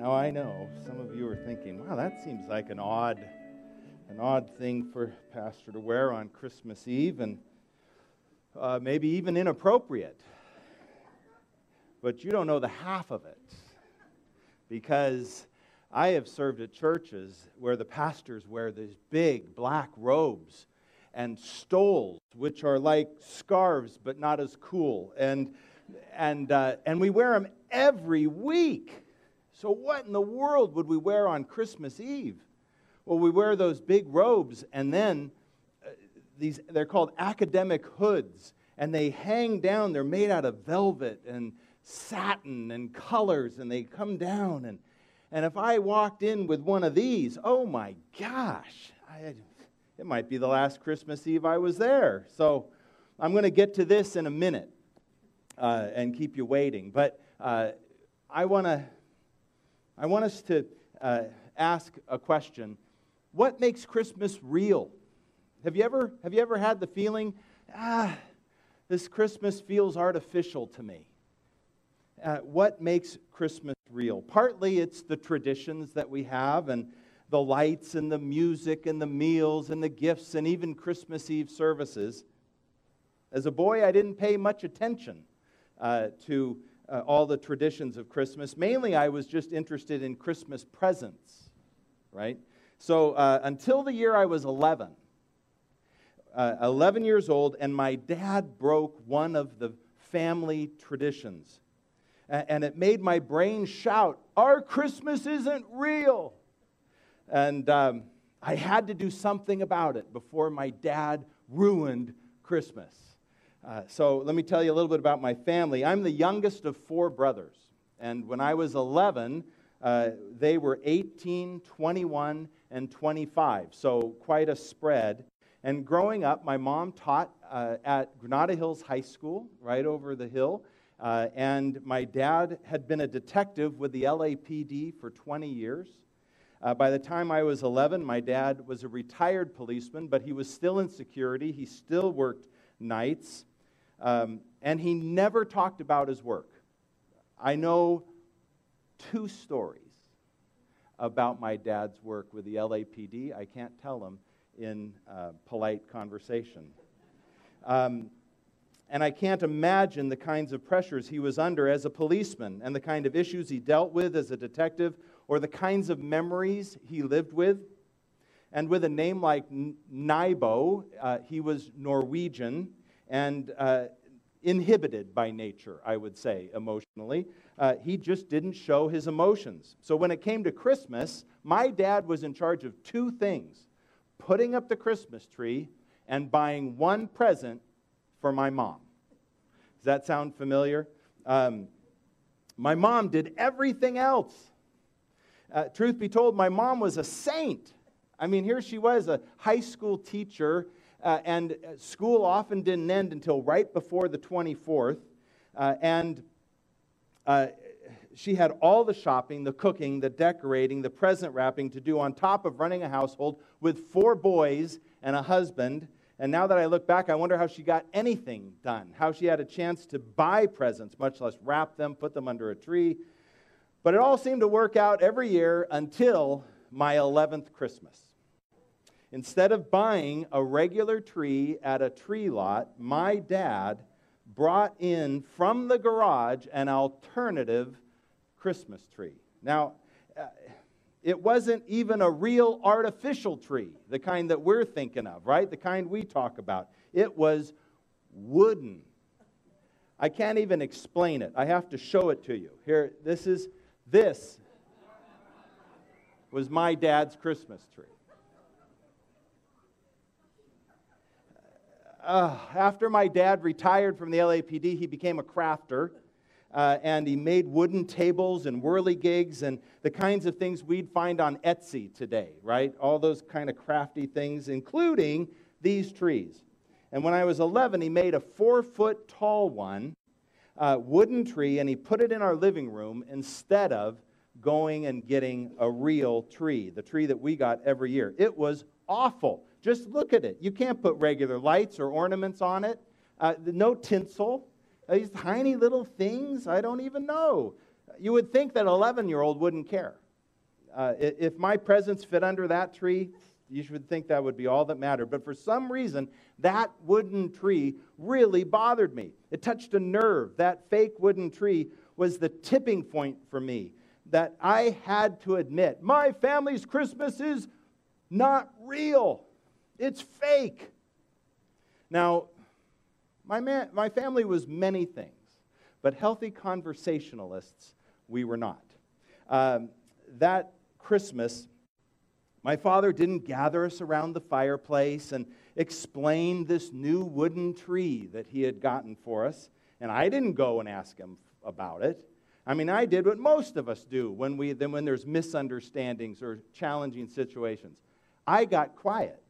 Now I know some of you are thinking, wow, that seems like an odd, an odd thing for a pastor to wear on Christmas Eve, and uh, maybe even inappropriate. But you don't know the half of it, because I have served at churches where the pastors wear these big black robes and stoles, which are like scarves but not as cool, and and uh, and we wear them every week. So, what in the world would we wear on Christmas Eve? Well, we wear those big robes, and then uh, these, they're called academic hoods, and they hang down. They're made out of velvet and satin and colors, and they come down. And, and if I walked in with one of these, oh my gosh, I, it might be the last Christmas Eve I was there. So, I'm going to get to this in a minute uh, and keep you waiting. But uh, I want to I want us to uh, ask a question What makes Christmas real? Have you, ever, have you ever had the feeling, ah, this Christmas feels artificial to me? Uh, what makes Christmas real? Partly it's the traditions that we have and the lights and the music and the meals and the gifts and even Christmas Eve services. As a boy, I didn't pay much attention uh, to uh, all the traditions of Christmas. Mainly, I was just interested in Christmas presents, right? So uh, until the year I was 11, uh, 11 years old, and my dad broke one of the family traditions. and it made my brain shout, Our Christmas isn't real. And um, I had to do something about it before my dad ruined Christmas. Uh, so let me tell you a little bit about my family. I'm the youngest of four brothers. And when I was 11, uh, they were 18, 21, and 25. So quite a spread. And growing up, my mom taught uh, at Granada Hills High School, right over the hill. Uh, and my dad had been a detective with the LAPD for 20 years. Uh, by the time I was 11, my dad was a retired policeman, but he was still in security. He still worked nights. Um, and he never talked about his work. I know two stories about my dad's work with the LAPD. I can't tell them in uh, polite conversation. Um, and I can't imagine the kinds of pressures he was under as a policeman and the kind of issues he dealt with as a detective or the kinds of memories he lived with. And with a name like Nybo, uh, he was Norwegian and uh, inhibited by nature, I would say, emotionally. Uh, he just didn't show his emotions. So when it came to Christmas, my dad was in charge of two things putting up the Christmas tree and buying one present for my mom. Does that sound familiar? Um, my mom did everything else. Uh, truth be told, my mom was a saint. I mean, here she was, a high school teacher uh, and school often didn't end until right before the 24th. Uh, and uh, she had all the shopping, the cooking, the decorating, the present wrapping to do on top of running a household with four boys and a husband. And now that I look back, I wonder how she got anything done, how she had a chance to buy presents, much less wrap them, put them under a tree. But it all seemed to work out every year until my 11th Christmas. Instead of buying a regular tree at a tree lot, my dad brought in from the garage an alternative Christmas tree. Now, uh, it wasn't even a real artificial tree, the kind that we're thinking of, right? The kind we talk about. It was wooden. I can't even explain it. I have to show it to you. Here, this is this was my dad's Christmas tree. Uh, after my dad retired from the LAPD, he became a crafter. Uh, and he made wooden tables and whirligigs and the kinds of things we'd find on Etsy today, right? All those kind of crafty things, including these trees. And when I was 11, he made a four foot tall one, uh, wooden tree, and he put it in our living room instead of going and getting a real tree, the tree that we got every year. It was awful. Just look at it. You can't put regular lights or ornaments on it. Uh, no tinsel. These tiny little things, I don't even know. You would think that an 11 year old wouldn't care. Uh, if my presents fit under that tree, you should think that would be all that mattered. But for some reason, that wooden tree really bothered me. It touched a nerve. That fake wooden tree was the tipping point for me that I had to admit my family's Christmas is not real, it's fake. Now, my, man, my family was many things, but healthy conversationalists, we were not. Um, that Christmas, my father didn't gather us around the fireplace and explain this new wooden tree that he had gotten for us, and I didn't go and ask him about it. I mean, I did what most of us do when, we, then when there's misunderstandings or challenging situations. I got quiet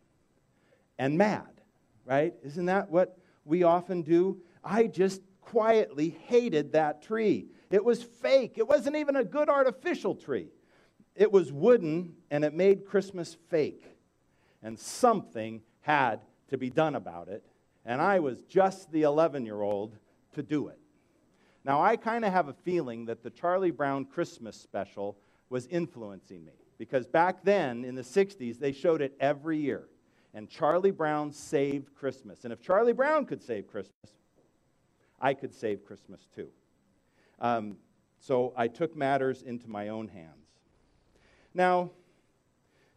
and mad, right? Isn't that what we often do? I just quietly hated that tree. It was fake. It wasn't even a good artificial tree. It was wooden and it made Christmas fake. And something had to be done about it. And I was just the 11 year old to do it. Now, I kind of have a feeling that the Charlie Brown Christmas special was influencing me because back then in the 60s, they showed it every year. And Charlie Brown saved Christmas. And if Charlie Brown could save Christmas, I could save Christmas too. Um, so I took matters into my own hands. Now,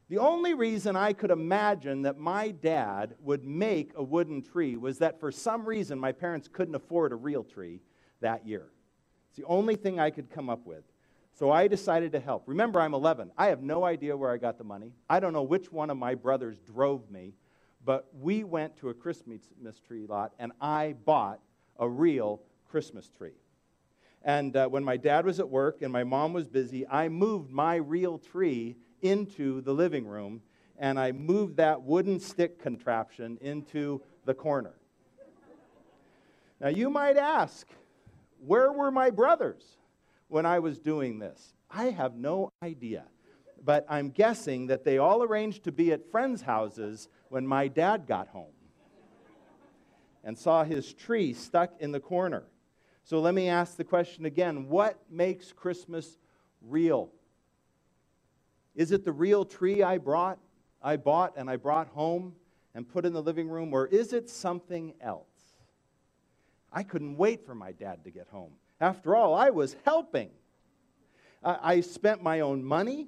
the only reason I could imagine that my dad would make a wooden tree was that for some reason my parents couldn't afford a real tree that year. It's the only thing I could come up with. So I decided to help. Remember, I'm 11. I have no idea where I got the money. I don't know which one of my brothers drove me, but we went to a Christmas tree lot and I bought a real Christmas tree. And uh, when my dad was at work and my mom was busy, I moved my real tree into the living room and I moved that wooden stick contraption into the corner. Now, you might ask, where were my brothers when I was doing this? I have no idea. But I'm guessing that they all arranged to be at friends' houses when my dad got home and saw his tree stuck in the corner. So let me ask the question again what makes Christmas real? Is it the real tree I brought, I bought and I brought home and put in the living room, or is it something else? I couldn't wait for my dad to get home. After all, I was helping. I spent my own money.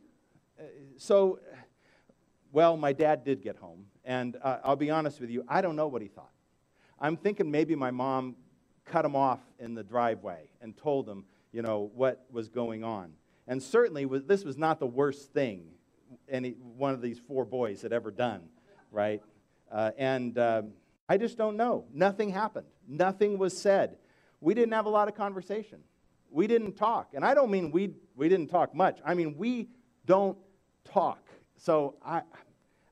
Uh, so, well, my dad did get home. And uh, I'll be honest with you, I don't know what he thought. I'm thinking maybe my mom cut him off in the driveway and told him, you know, what was going on. And certainly, this was not the worst thing any one of these four boys had ever done, right? Uh, and uh, I just don't know. Nothing happened. Nothing was said. We didn't have a lot of conversation. We didn't talk. And I don't mean we, we didn't talk much. I mean, we don't talk. So I,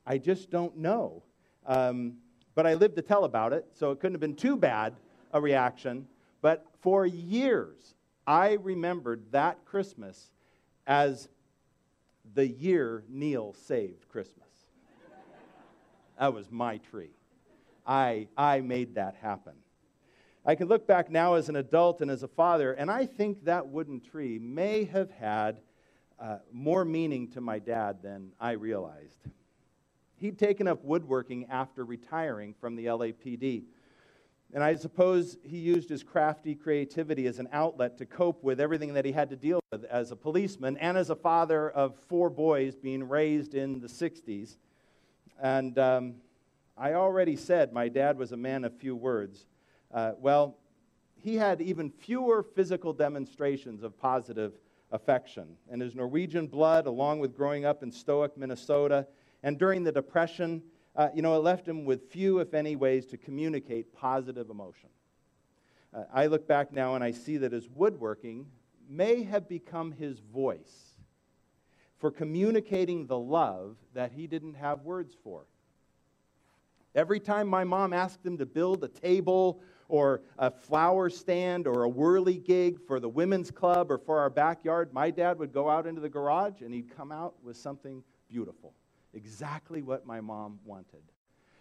I just don't know. Um, but I lived to tell about it, so it couldn't have been too bad a reaction. But for years, I remembered that Christmas as the year Neil saved Christmas. That was my tree. I, I made that happen. I can look back now as an adult and as a father, and I think that wooden tree may have had uh, more meaning to my dad than I realized. He'd taken up woodworking after retiring from the LAPD. And I suppose he used his crafty creativity as an outlet to cope with everything that he had to deal with as a policeman and as a father of four boys being raised in the 60s. And um, I already said my dad was a man of few words. Uh, well, he had even fewer physical demonstrations of positive affection. And his Norwegian blood, along with growing up in Stoic, Minnesota, and during the Depression, uh, you know, it left him with few, if any, ways to communicate positive emotion. Uh, I look back now and I see that his woodworking may have become his voice for communicating the love that he didn't have words for. Every time my mom asked him to build a table or a flower stand or a whirligig for the women's club or for our backyard, my dad would go out into the garage and he'd come out with something beautiful exactly what my mom wanted.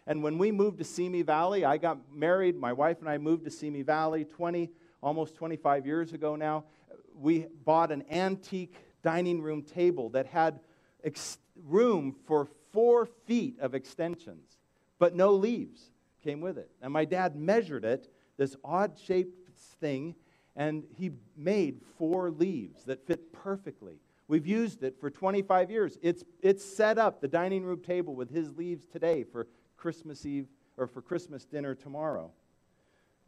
And when we moved to Simi Valley, I got married. My wife and I moved to Simi Valley 20, almost 25 years ago now. we bought an antique dining room table that had ex- room for four feet of extensions, but no leaves came with it. And my dad measured it, this odd shaped thing, and he made four leaves that fit perfectly. We've used it for 25 years. It's, it's set up, the dining room table, with his leaves today for Christmas Eve or for Christmas dinner tomorrow.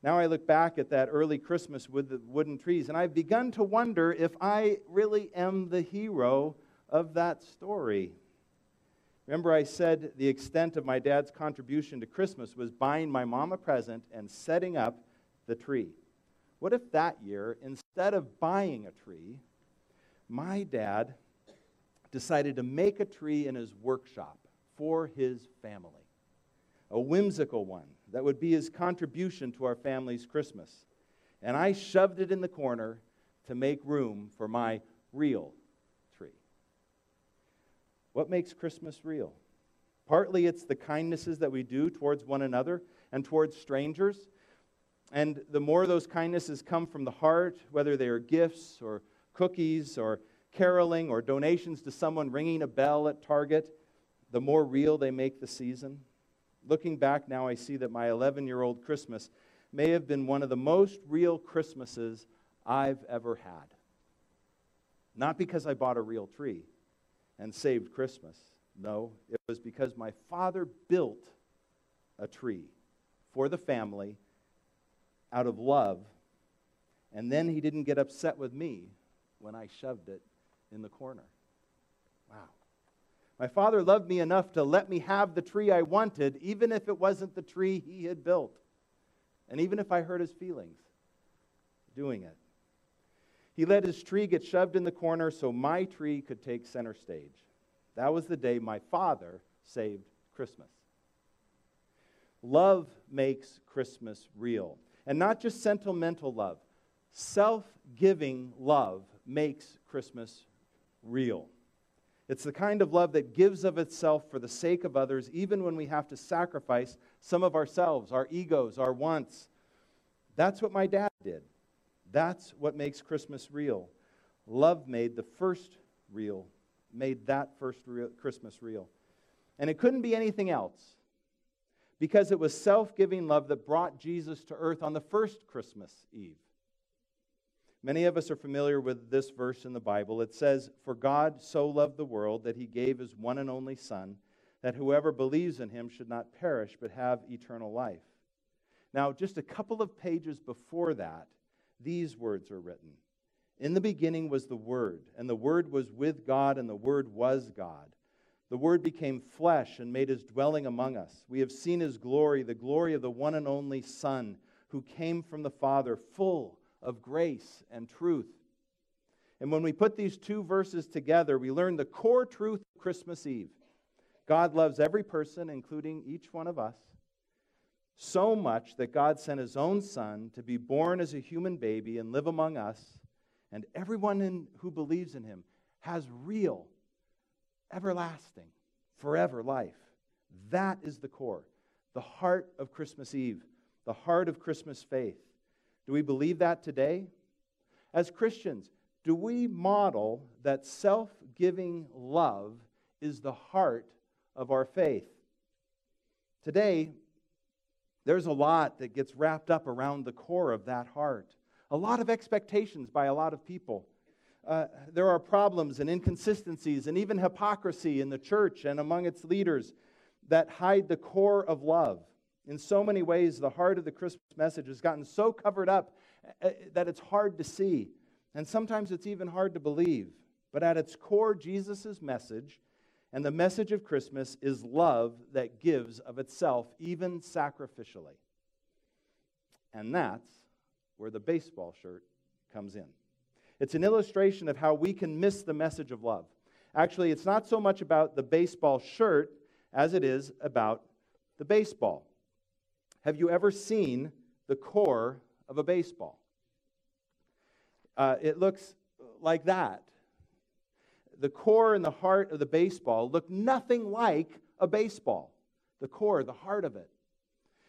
Now I look back at that early Christmas with the wooden trees, and I've begun to wonder if I really am the hero of that story. Remember, I said the extent of my dad's contribution to Christmas was buying my mom a present and setting up the tree. What if that year, instead of buying a tree, my dad decided to make a tree in his workshop for his family? A whimsical one that would be his contribution to our family's Christmas. And I shoved it in the corner to make room for my real. What makes Christmas real? Partly it's the kindnesses that we do towards one another and towards strangers. And the more those kindnesses come from the heart, whether they are gifts or cookies or caroling or donations to someone ringing a bell at Target, the more real they make the season. Looking back now, I see that my 11 year old Christmas may have been one of the most real Christmases I've ever had. Not because I bought a real tree and saved Christmas. No, it was because my father built a tree for the family out of love, and then he didn't get upset with me when I shoved it in the corner. Wow. My father loved me enough to let me have the tree I wanted, even if it wasn't the tree he had built, and even if I hurt his feelings doing it. He let his tree get shoved in the corner so my tree could take center stage. That was the day my father saved Christmas. Love makes Christmas real. And not just sentimental love, self giving love makes Christmas real. It's the kind of love that gives of itself for the sake of others, even when we have to sacrifice some of ourselves, our egos, our wants. That's what my dad did. That's what makes Christmas real. Love made the first real, made that first real, Christmas real. And it couldn't be anything else because it was self giving love that brought Jesus to earth on the first Christmas Eve. Many of us are familiar with this verse in the Bible. It says, For God so loved the world that he gave his one and only Son, that whoever believes in him should not perish but have eternal life. Now, just a couple of pages before that, these words are written In the beginning was the Word, and the Word was with God, and the Word was God. The Word became flesh and made his dwelling among us. We have seen his glory, the glory of the one and only Son, who came from the Father, full of grace and truth. And when we put these two verses together, we learn the core truth of Christmas Eve God loves every person, including each one of us, so much that God sent his own Son to be born as a human baby and live among us, and everyone in, who believes in him has real, everlasting, forever life. That is the core, the heart of Christmas Eve, the heart of Christmas faith. Do we believe that today? As Christians, do we model that self giving love is the heart of our faith? Today, there's a lot that gets wrapped up around the core of that heart. A lot of expectations by a lot of people. Uh, there are problems and inconsistencies and even hypocrisy in the church and among its leaders that hide the core of love. In so many ways, the heart of the Christmas message has gotten so covered up eh, that it's hard to see. And sometimes it's even hard to believe. But at its core, Jesus' message and the message of Christmas is love that gives of itself, even sacrificially. And that's where the baseball shirt comes in. It's an illustration of how we can miss the message of love. Actually, it's not so much about the baseball shirt as it is about the baseball. Have you ever seen the core of a baseball? Uh, it looks like that. The core and the heart of the baseball look nothing like a baseball. The core, the heart of it.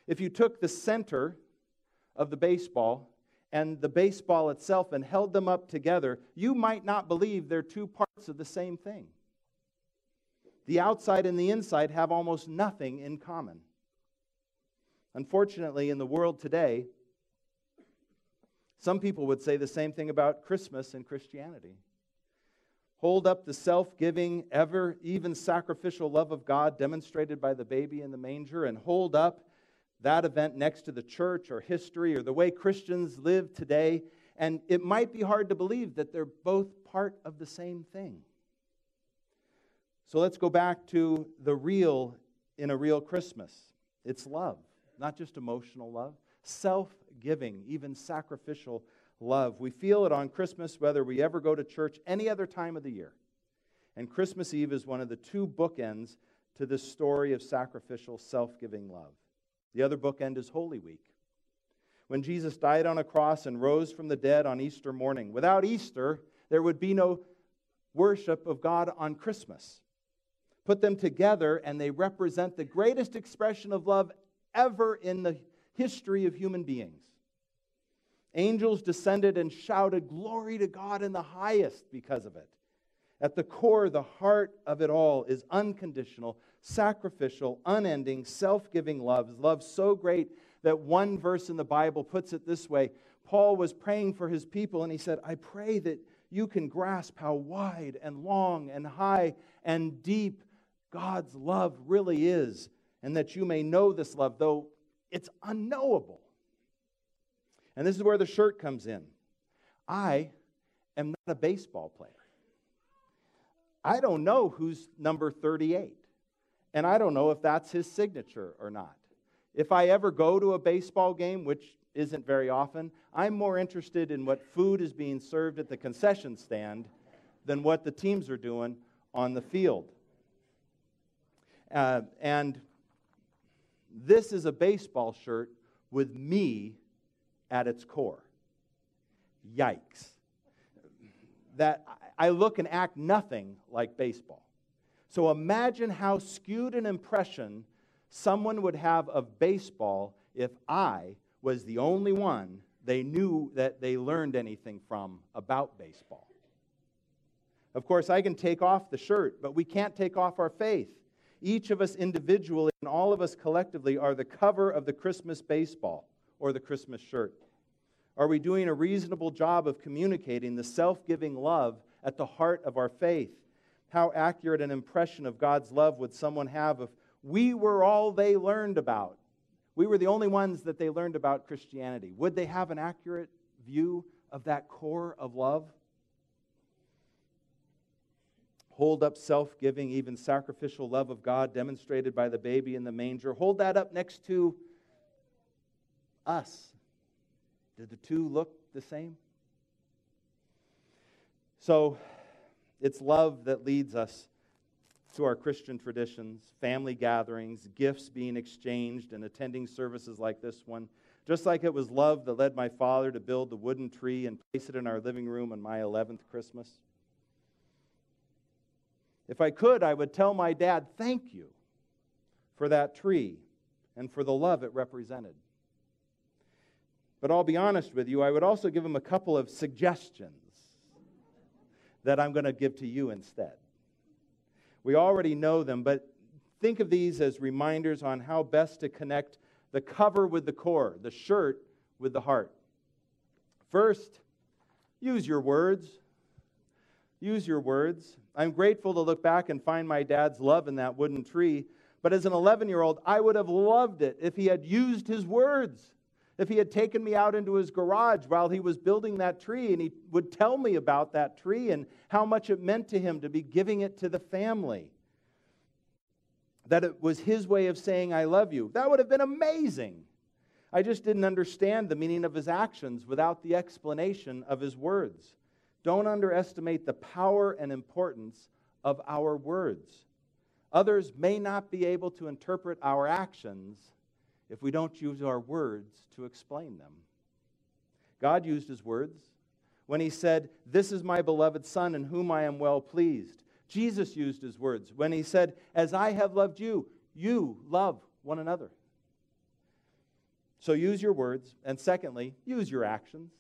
If you took the center of the baseball and the baseball itself and held them up together, you might not believe they're two parts of the same thing. The outside and the inside have almost nothing in common. Unfortunately, in the world today, some people would say the same thing about Christmas and Christianity. Hold up the self giving, ever, even sacrificial love of God demonstrated by the baby in the manger, and hold up that event next to the church or history or the way Christians live today, and it might be hard to believe that they're both part of the same thing. So let's go back to the real in a real Christmas. It's love, not just emotional love, self giving, even sacrificial love. We feel it on Christmas, whether we ever go to church any other time of the year. And Christmas Eve is one of the two bookends to this story of sacrificial, self giving love. The other bookend is Holy Week. When Jesus died on a cross and rose from the dead on Easter morning. Without Easter, there would be no worship of God on Christmas. Put them together, and they represent the greatest expression of love ever in the history of human beings. Angels descended and shouted, Glory to God in the highest because of it. At the core, the heart of it all is unconditional, sacrificial, unending, self giving love. Love so great that one verse in the Bible puts it this way Paul was praying for his people, and he said, I pray that you can grasp how wide and long and high and deep God's love really is, and that you may know this love, though it's unknowable. And this is where the shirt comes in. I am not a baseball player. I don't know who's number 38. And I don't know if that's his signature or not. If I ever go to a baseball game, which isn't very often, I'm more interested in what food is being served at the concession stand than what the teams are doing on the field. Uh, and this is a baseball shirt with me at its core. Yikes. That I look and act nothing like baseball. So imagine how skewed an impression someone would have of baseball if I was the only one they knew that they learned anything from about baseball. Of course, I can take off the shirt, but we can't take off our faith. Each of us individually and all of us collectively are the cover of the Christmas baseball or the Christmas shirt. Are we doing a reasonable job of communicating the self giving love at the heart of our faith? How accurate an impression of God's love would someone have if we were all they learned about? We were the only ones that they learned about Christianity. Would they have an accurate view of that core of love? Hold up self giving, even sacrificial love of God demonstrated by the baby in the manger. Hold that up next to us did the two look the same? So, it's love that leads us to our Christian traditions, family gatherings, gifts being exchanged, and attending services like this one. Just like it was love that led my father to build the wooden tree and place it in our living room on my 11th Christmas. If I could, I would tell my dad, thank you for that tree and for the love it represented. But I'll be honest with you, I would also give him a couple of suggestions that I'm going to give to you instead. We already know them, but think of these as reminders on how best to connect the cover with the core, the shirt with the heart. First, use your words. Use your words. I'm grateful to look back and find my dad's love in that wooden tree, but as an 11 year old, I would have loved it if he had used his words if he had taken me out into his garage while he was building that tree and he would tell me about that tree and how much it meant to him to be giving it to the family. That it was his way of saying, I love you. That would have been amazing. I just didn't understand the meaning of his actions without the explanation of his words. Don't underestimate the power and importance of our words. Others may not be able to interpret our actions if we don't use our words to explain them. God used his words when he said, This is my beloved Son in whom I am well pleased. Jesus used his words when he said, As I have loved you, you love one another. So use your words. And secondly, use your actions.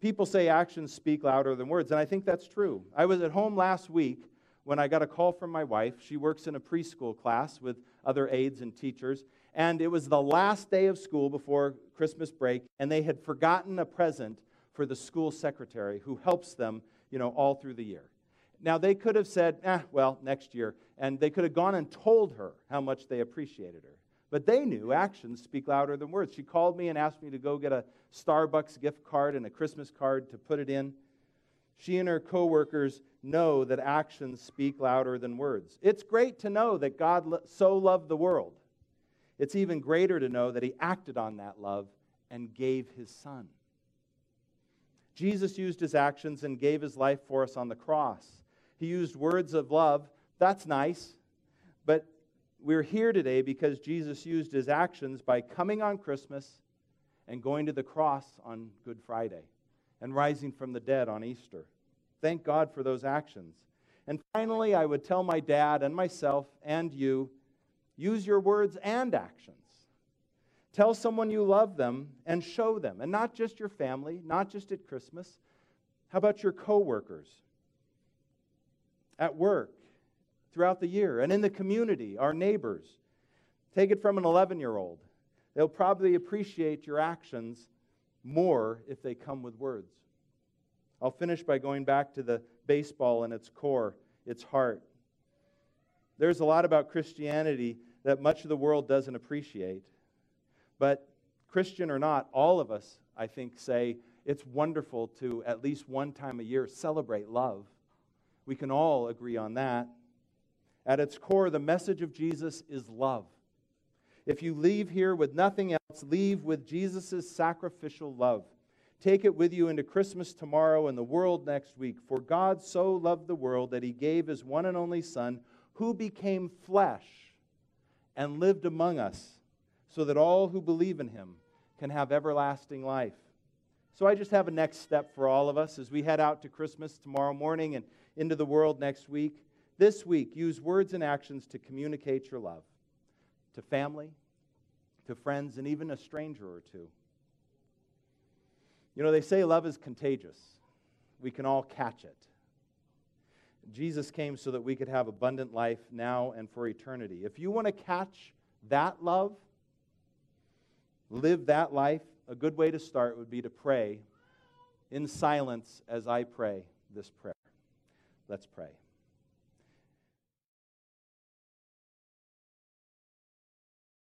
People say actions speak louder than words, and I think that's true. I was at home last week when I got a call from my wife. She works in a preschool class with other aides and teachers, and it was the last day of school before Christmas break, and they had forgotten a present for the school secretary who helps them, you know, all through the year. Now, they could have said, eh, well, next year, and they could have gone and told her how much they appreciated her. But they knew actions speak louder than words. She called me and asked me to go get a Starbucks gift card and a Christmas card to put it in. She and her coworkers know that actions speak louder than words. It's great to know that God so loved the world. It's even greater to know that he acted on that love and gave his son. Jesus used his actions and gave his life for us on the cross. He used words of love. That's nice. We're here today because Jesus used his actions by coming on Christmas and going to the cross on Good Friday and rising from the dead on Easter. Thank God for those actions. And finally, I would tell my dad and myself and you use your words and actions. Tell someone you love them and show them, and not just your family, not just at Christmas. How about your coworkers? At work, throughout the year and in the community, our neighbors. Take it from an 11 year old. They'll probably appreciate your actions more if they come with words. I'll finish by going back to the baseball and its core, its heart. There's a lot about Christianity that much of the world doesn't appreciate. But Christian or not, all of us, I think, say it's wonderful to, at least one time a year, celebrate love. We can all agree on that. At its core, the message of Jesus is love. If you leave here with nothing else, leave with Jesus' sacrificial love. Take it with you into Christmas tomorrow and the world next week. For God so loved the world that he gave his one and only Son, who became flesh and lived among us, so that all who believe in him can have everlasting life. So I just have a next step for all of us as we head out to Christmas tomorrow morning and into the world next week. This week, use words and actions to communicate your love to family, to friends, and even a stranger or two. You know, they say love is contagious. We can all catch it. Jesus came so that we could have abundant life now and for eternity. If you want to catch that love, live that life, a good way to start would be to pray in silence as I pray this prayer. Let's pray.